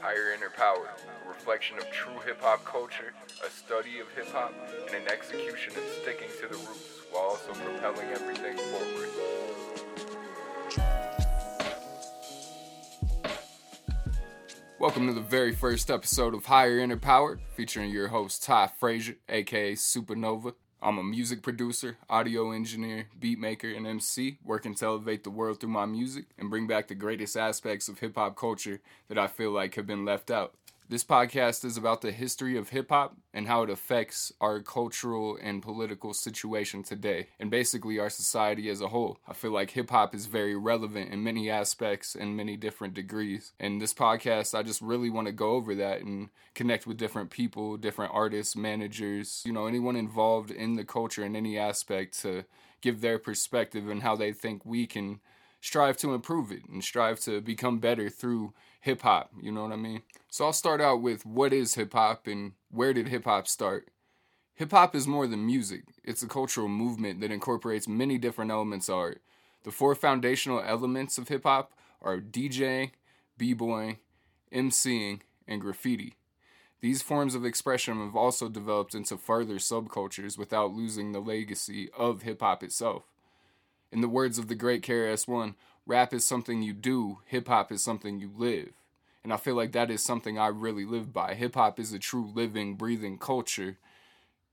Higher Inner Power, a reflection of true hip hop culture, a study of hip hop, and an execution of sticking to the roots while also propelling everything forward. Welcome to the very first episode of Higher Inner Power, featuring your host Ty Frazier, aka Supernova. I'm a music producer, audio engineer, beat maker, and MC, working to elevate the world through my music and bring back the greatest aspects of hip hop culture that I feel like have been left out. This podcast is about the history of hip hop and how it affects our cultural and political situation today, and basically our society as a whole. I feel like hip hop is very relevant in many aspects and many different degrees. And this podcast, I just really want to go over that and connect with different people, different artists, managers, you know, anyone involved in the culture in any aspect to give their perspective and how they think we can strive to improve it and strive to become better through hip hop. You know what I mean? So I'll start out with what is hip hop and where did hip hop start? Hip hop is more than music, it's a cultural movement that incorporates many different elements of art. The four foundational elements of hip hop are DJing, b boying, MCing, and graffiti. These forms of expression have also developed into further subcultures without losing the legacy of hip hop itself. In the words of the great KRS-One, rap is something you do, hip hop is something you live. And I feel like that is something I really live by. Hip hop is a true living, breathing culture.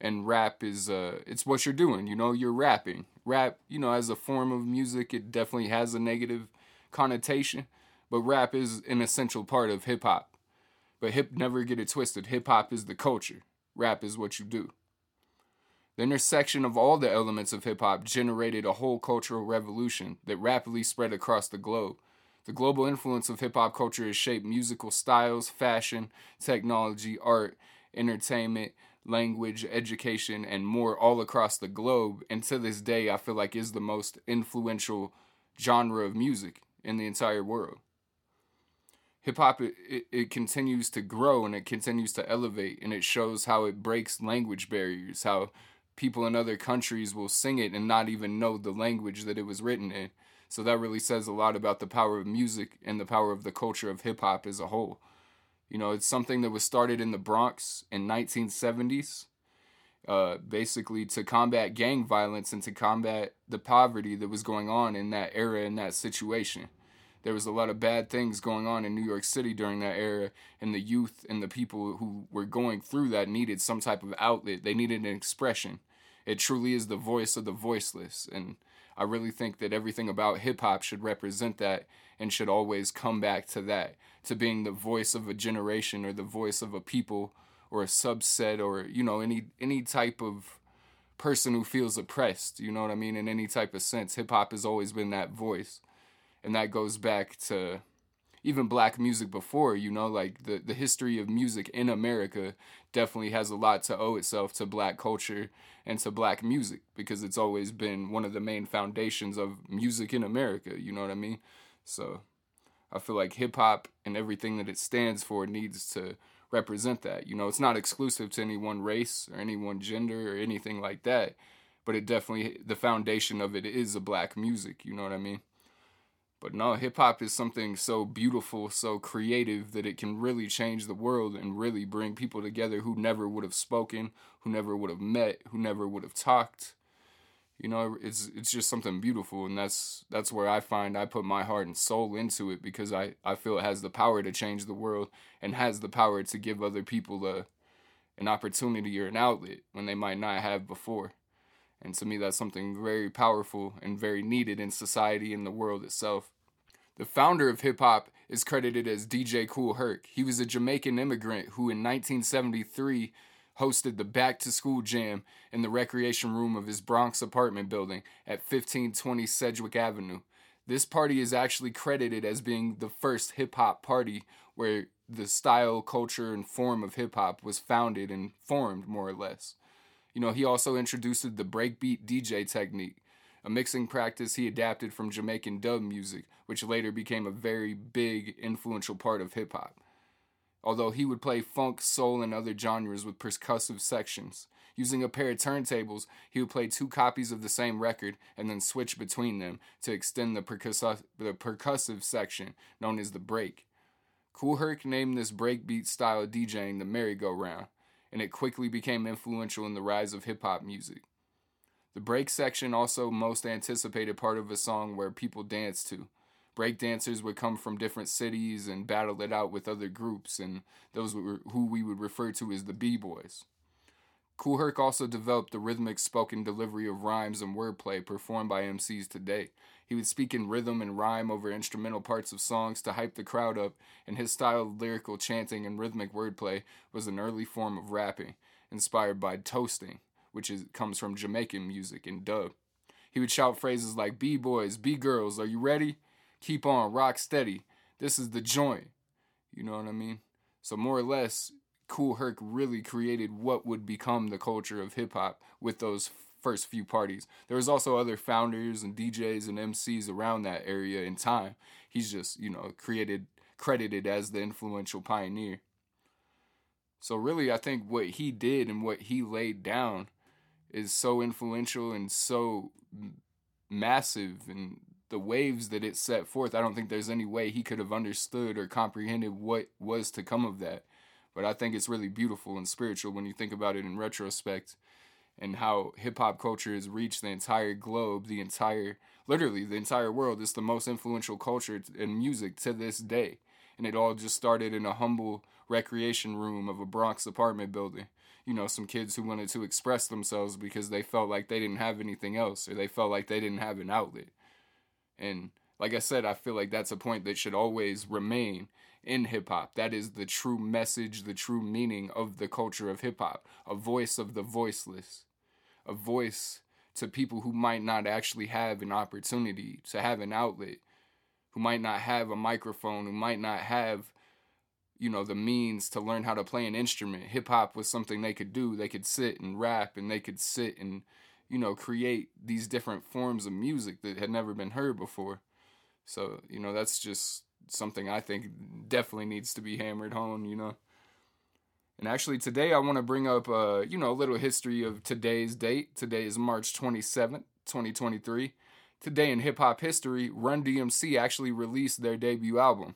And rap is uh it's what you're doing, you know, you're rapping. Rap, you know, as a form of music, it definitely has a negative connotation, but rap is an essential part of hip hop. But hip never get it twisted. Hip hop is the culture. Rap is what you do. The intersection of all the elements of hip hop generated a whole cultural revolution that rapidly spread across the globe. The global influence of hip hop culture has shaped musical styles, fashion, technology, art, entertainment, language, education, and more all across the globe. And to this day, I feel like is the most influential genre of music in the entire world. Hip hop, it, it, it, continues to grow and it continues to elevate, and it shows how it breaks language barriers, how people in other countries will sing it and not even know the language that it was written in. So that really says a lot about the power of music and the power of the culture of hip hop as a whole. You know, it's something that was started in the Bronx in 1970s, uh, basically to combat gang violence and to combat the poverty that was going on in that era in that situation. There was a lot of bad things going on in New York City during that era, and the youth and the people who were going through that needed some type of outlet. They needed an expression. It truly is the voice of the voiceless, and I really think that everything about hip hop should represent that and should always come back to that, to being the voice of a generation or the voice of a people or a subset or you know any any type of person who feels oppressed, you know what I mean, in any type of sense. Hip hop has always been that voice. And that goes back to even black music before, you know, like the, the history of music in America definitely has a lot to owe itself to black culture and to black music because it's always been one of the main foundations of music in America, you know what I mean? So I feel like hip hop and everything that it stands for needs to represent that. You know, it's not exclusive to any one race or any one gender or anything like that, but it definitely, the foundation of it is a black music, you know what I mean? But no, hip hop is something so beautiful, so creative that it can really change the world and really bring people together who never would have spoken, who never would have met, who never would have talked. You know, it's it's just something beautiful and that's that's where I find I put my heart and soul into it because I, I feel it has the power to change the world and has the power to give other people a an opportunity or an outlet when they might not have before. And to me, that's something very powerful and very needed in society and the world itself. The founder of hip hop is credited as DJ Kool Herc. He was a Jamaican immigrant who in 1973 hosted the Back to School Jam in the recreation room of his Bronx apartment building at 1520 Sedgwick Avenue. This party is actually credited as being the first hip hop party where the style, culture, and form of hip hop was founded and formed, more or less. You know, he also introduced the breakbeat DJ technique, a mixing practice he adapted from Jamaican dub music, which later became a very big, influential part of hip hop. Although he would play funk, soul, and other genres with percussive sections. Using a pair of turntables, he would play two copies of the same record and then switch between them to extend the, percussive, the percussive section known as the break. Kool Herc named this breakbeat style DJing the merry-go-round, and it quickly became influential in the rise of hip hop music. The break section also most anticipated part of a song where people dance to. Break dancers would come from different cities and battle it out with other groups, and those who we would refer to as the B-boys. Kool Herc also developed the rhythmic spoken delivery of rhymes and wordplay performed by MCs today. He would speak in rhythm and rhyme over instrumental parts of songs to hype the crowd up, and his style of lyrical chanting and rhythmic wordplay was an early form of rapping, inspired by toasting, which is, comes from Jamaican music and dub. He would shout phrases like B boys, B girls, are you ready? Keep on, rock steady. This is the joint. You know what I mean? So, more or less, Kool Herc really created what would become the culture of hip hop with those first few parties. There was also other founders and DJs and MCs around that area in time. He's just, you know, created credited as the influential pioneer. So really I think what he did and what he laid down is so influential and so massive and the waves that it set forth, I don't think there's any way he could have understood or comprehended what was to come of that. But I think it's really beautiful and spiritual when you think about it in retrospect and how hip hop culture has reached the entire globe, the entire, literally, the entire world. It's the most influential culture in music to this day. And it all just started in a humble recreation room of a Bronx apartment building. You know, some kids who wanted to express themselves because they felt like they didn't have anything else or they felt like they didn't have an outlet. And like I said, I feel like that's a point that should always remain in hip hop. That is the true message, the true meaning of the culture of hip hop. A voice of the voiceless, a voice to people who might not actually have an opportunity to have an outlet, who might not have a microphone, who might not have, you know, the means to learn how to play an instrument. Hip hop was something they could do. They could sit and rap and they could sit and, you know, create these different forms of music that had never been heard before. So, you know, that's just something I think definitely needs to be hammered home, you know. And actually, today I want to bring up, uh, you know, a little history of today's date. Today is March 27th, 2023. Today in hip hop history, Run DMC actually released their debut album,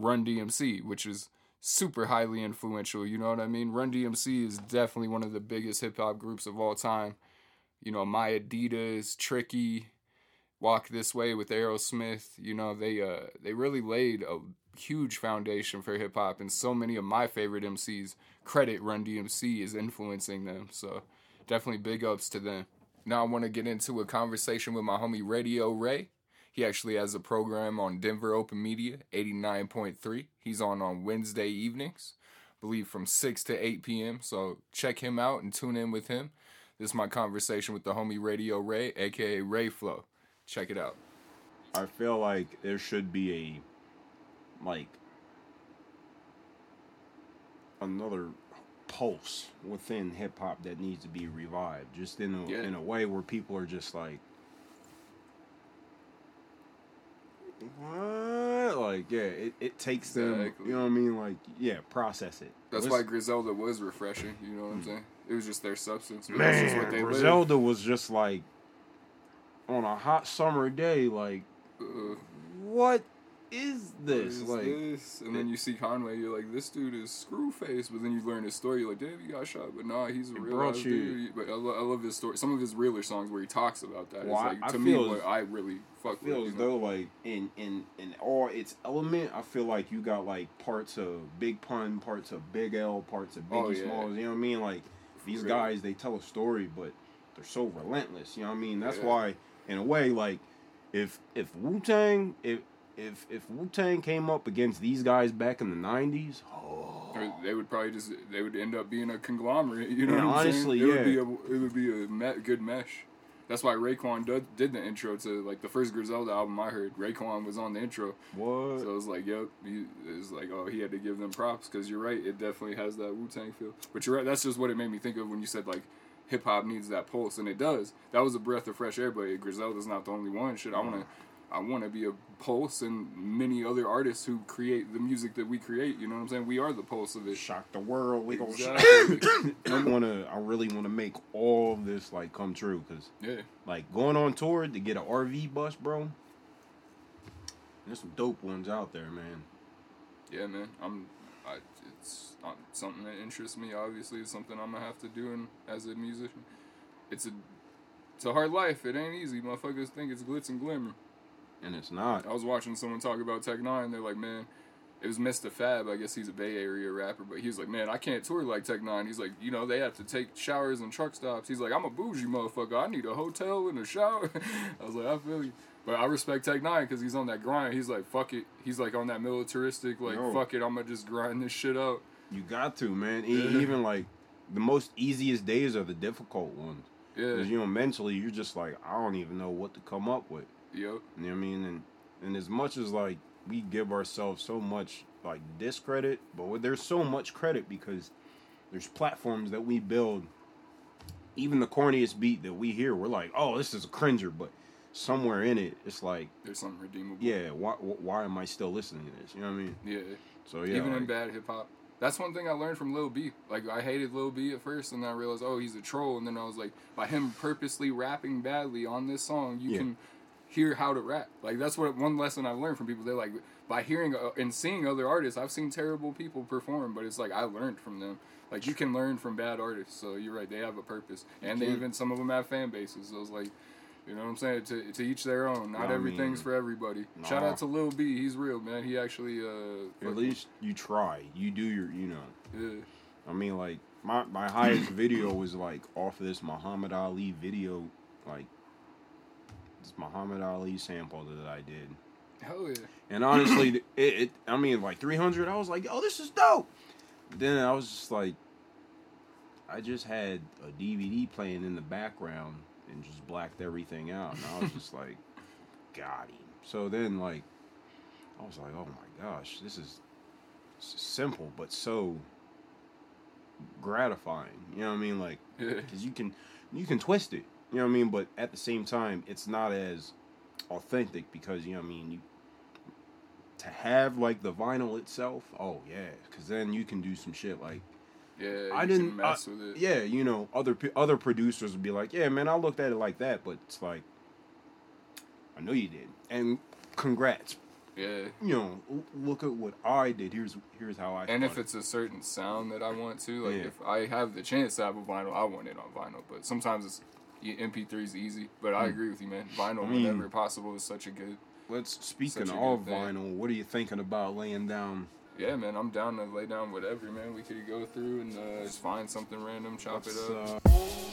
Run DMC, which is super highly influential. You know what I mean? Run DMC is definitely one of the biggest hip hop groups of all time. You know, My Adidas, Tricky, Walk This Way with Aerosmith. You know, they uh they really laid a huge foundation for hip hop, and so many of my favorite MCs credit Run DMC as influencing them. So definitely big ups to them. Now I want to get into a conversation with my homie Radio Ray. He actually has a program on Denver Open Media 89.3. He's on on Wednesday evenings, I believe from 6 to 8 p.m. So check him out and tune in with him. This is my conversation with the homie Radio Ray, aka Ray Flow. Check it out. I feel like there should be a like another pulse within hip hop that needs to be revived, just in a Yeah. in a way where people are just like, what? Like, yeah, it, it takes them. Exactly. You know what I mean? Like, yeah, process it. That's Let's- why Griselda was refreshing. You know what I'm saying? It was just their substance. but that's just man, what they live. Griselda was just like on a hot summer day, like, Uh, what is this? is like, this? And then you see Conway, you're like, this dude is Screwface. But then you learn his story, you're like, damn, he got shot. But nah, he's a real you- dude. But I, lo- I love his story. Some of his realer songs where he talks about that. Well, I- it's like, I to me, feel what I really fuck I feel with. you know? though like in in in all its element, I feel like you got like parts of Big Pun, parts of Big L, parts of oh, Biggie Oh, yeah. Smalls. You know what I mean? Like these real. guys, they tell a story, but they're so relentless. You know what I mean? That's Yeah. why, in a way, like if if Wu Tang if if if Wu Tang came up against these guys back in the nineties, oh, they would probably just they would end up being a conglomerate. You know Yeah, what I'm honestly, saying? It yeah. would be a it would be a me- good mesh. That's why Raekwon did, did the intro to like the first Griselda album I heard. Raekwon was on the intro, what? so it was like, yep. He, it was like, oh, he had to give them props because you're right. It definitely has that Wu Tang feel. But you're right. That's just what it made me think of when you said like hip hop needs that pulse, and it does. That was a breath of fresh air. But Griselda's not the only one. Shit, I wanna. I want to be a pulse and many other artists who create the music that we create. You know what I'm saying? We are the pulse of it. Shock the world. We gonna I wanna. I really wanna make all this like come true because yeah. like going on tour to get an RV bus, bro. There's some dope ones out there, man. Yeah, man. I'm. I, it's um, something that interests me. Obviously, it's something I'm gonna have to do in, as a musician. It's a it's a hard life. It ain't easy. Motherfuckers think it's glitz and glamour. And it's not. I was watching someone talk about Tech N9ne. They're like, man, it was Mr. Fab. I guess he's a Bay Area rapper, but he was like, man, I can't tour like Tech N9ne. He's like, you know, they have to take showers and truck stops. He's like, I'm a bougie motherfucker. I need a hotel and a shower. I was like, I feel you. But I respect Tech N9ne because he's on that grind. He's like, fuck it. He's like on that militaristic, like, fuck it. I'm gonna just grind this shit out. You got to, man. Yeah. Even like the most easiest days are the difficult ones. Yeah. Because, you know, mentally, you're just like, I don't even know what to come up with. Yep. You know what I mean? And and as much as like we give ourselves so much like discredit, but there's so much credit because there's platforms that we build. Even the corniest beat that we hear, we're like, oh, this is a cringer, but somewhere in it, it's like, There's something redeemable. yeah, why why am I still listening to this? You know what I mean? Yeah. So yeah, Even in bad hip hop. That's one thing I learned from Lil B. Like I hated Lil B at first, and then I realized, oh, he's a troll. And then I was like, by him purposely rapping badly on this song, you Yeah. can hear how to rap. Like that's what one lesson I've learned from people. They're like, by hearing uh, and seeing other artists, I've seen terrible people perform, but it's like I learned from them. Like you can learn from bad artists. So you're right, they have a purpose, and they even some of them have fan bases. So it's like. You know what I'm saying? To, to each their own. Not I everything's mean, for everybody. Shout out to Lil B. He's real, man. He actually uh at least you try. You do your, you know. yeah. I mean, like my my highest video was like off of this Muhammad Ali video, like this Muhammad Ali sample that I did. Hell yeah. And honestly, it, it I mean, like 300, I was like, oh, this is dope. Then I was just like, I just had a DVD playing in the background and just blacked everything out. And I was just like, got him. So then, like, I was like, oh my gosh, this is simple, but so gratifying. You know what I mean? Like, because you can you can twist it you know what i mean but at the same time it's not as authentic because you know what i mean you to have like the vinyl itself oh yeah because then you can do some shit like Yeah, i you didn't can mess I- with it. yeah you know other other producers would be like yeah man i looked at it like that but it's like i know you did and congrats Yeah. you know look at what i did here's here's how i And if thought it. it's a certain sound that I want to, like Yeah. if I have the chance to have a vinyl, I want it on vinyl. But sometimes it's MP3 is easy. But I agree with you, man. Vinyl, Hmm. I mean- whenever possible, is such a good. let's speaking of vinyl what are you thinking about laying down Yeah, man. I'm down to lay down whatever, man. We could go through and uh, just find something random, chop it Let's, up. uh,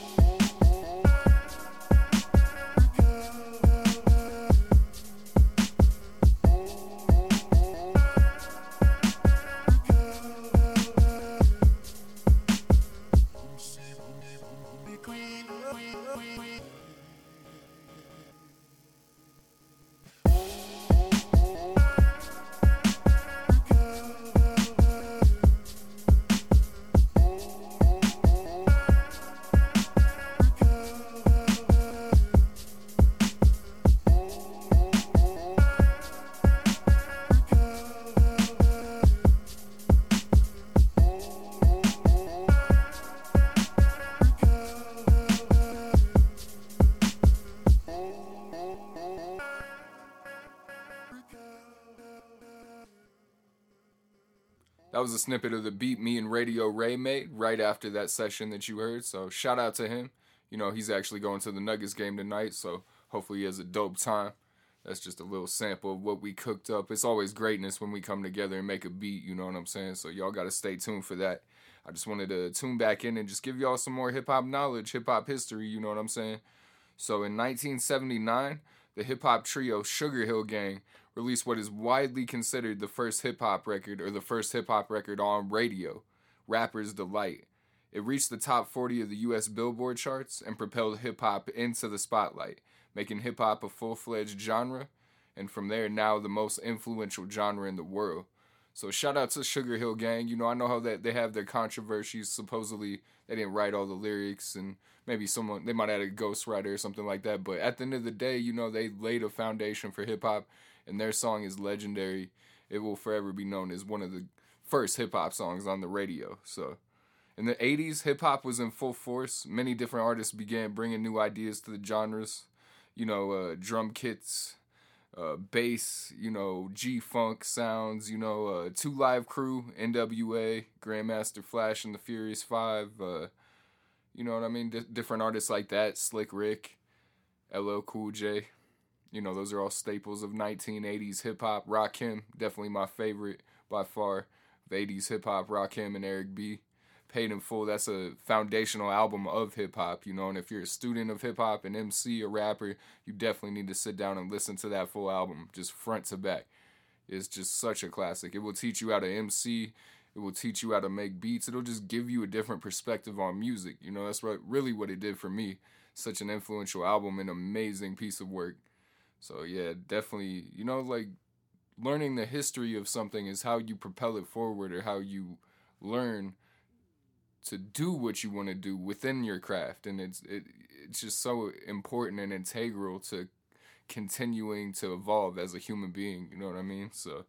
was a snippet of the beat me and Radio Ray made right after that session that you heard. So shout out to him. You know, he's actually going to the Nuggets game tonight, so hopefully he has a dope time. That's just a little sample of what we cooked up. It's always greatness when we come together and make a beat, you know what I'm saying? So y'all got to stay tuned for that. I just wanted to tune back in and just give y'all some more hip hop knowledge, hip hop history, you know what I'm saying? So in 1979, the hip hop trio Sugar Hill Gang released what is widely considered the first hip hop record or the first hip hop record on radio, Rapper's Delight. It reached the top 40 of the US Billboard charts and propelled hip hop into the spotlight, making hip hop a full fledged genre, and from there, now the most influential genre in the world. So shout out to Sugar Hill Gang. You know, I know how that they have their controversies. Supposedly, they didn't write all the lyrics, and maybe someone they might have had a ghostwriter or something like that. But at the end of the day, you know, they laid a foundation for hip hop, and their song is legendary. It will forever be known as one of the first hip hop songs on the radio. So. In the 80s, hip hop was in full force. Many different artists began bringing new ideas to the genres. You know, uh, drum kits, uh, bass, you know, G Funk sounds, you know, uh, Two Live Crew, NWA, Grandmaster Flash and the Furious Five, uh, you know what I mean? D- different artists like that, Slick Rick, LL Cool J, you know, those are all staples of 1980s hip hop. Rakim, definitely my favorite by far. Of 80s hip hop, Rakim and Eric B. Paid in Full, that's a foundational album of hip hop, you know. And if you're a student of hip hop, an MC, a rapper, you definitely need to sit down and listen to that full album, just front to back. It's just such a classic. It will teach you how to MC. It will teach you how to make beats. It'll just give you a different perspective on music. You know, that's what really what it did for me. Such an influential album, an amazing piece of work. So yeah, definitely, you know, like learning the history of something is how you propel it forward or how you learn to do what you want to do within your craft and it's it, it's just so important and integral to continuing to evolve as a human being, you know what I mean? So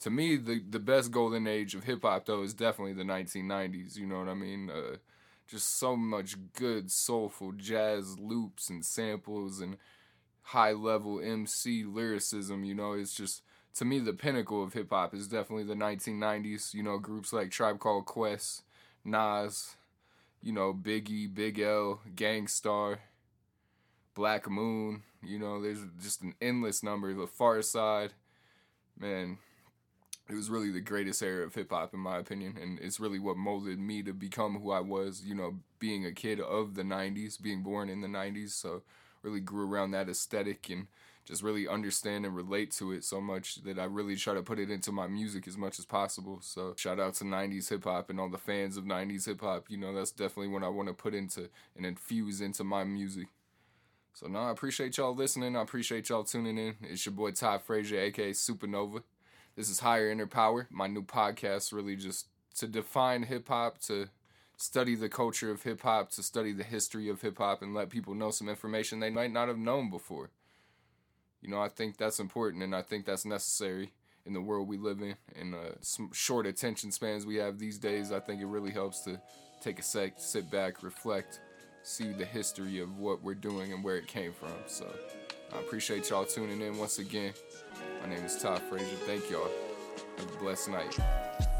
to me the the best golden age of hip hop though is definitely the 1990s, you know what I mean? Uh just so much good soulful jazz loops and samples and high level MC lyricism, you know, it's just to me the pinnacle of hip hop is definitely the 1990s, you know, groups like Tribe Called Quest, Nas, you know, Biggie, Big L, Gang Starr, Black Moon, you know, there's just an endless number, the Side. man, it was really the greatest era of hip hop in my opinion and it's really what molded me to become who I was, you know, being a kid of the 90s, being born in the 90s, so really grew around that aesthetic and just really understand and relate to it so much that I really try to put it into my music as much as possible. So shout out to 90s hip hop and all the fans of 90s hip hop. You know, that's definitely what I want to put into and infuse into my music. So no, I appreciate y'all listening. I appreciate y'all tuning in. It's your boy Ty Frazier, aka Supernova. This is Higher Inner Power, my new podcast, really just to define hip hop, to study the culture of hip hop, to study the history of hip hop, and let people know some information they might not have known before. You know, I think that's important, and I think that's necessary in the world we live in. In uh, some short attention spans we have these days, I think it really helps to take a sec, sit back, reflect, see the history of what we're doing and where it came from. So I appreciate y'all tuning in once again. My name is Todd Frazier. Thank y'all. Have a blessed night.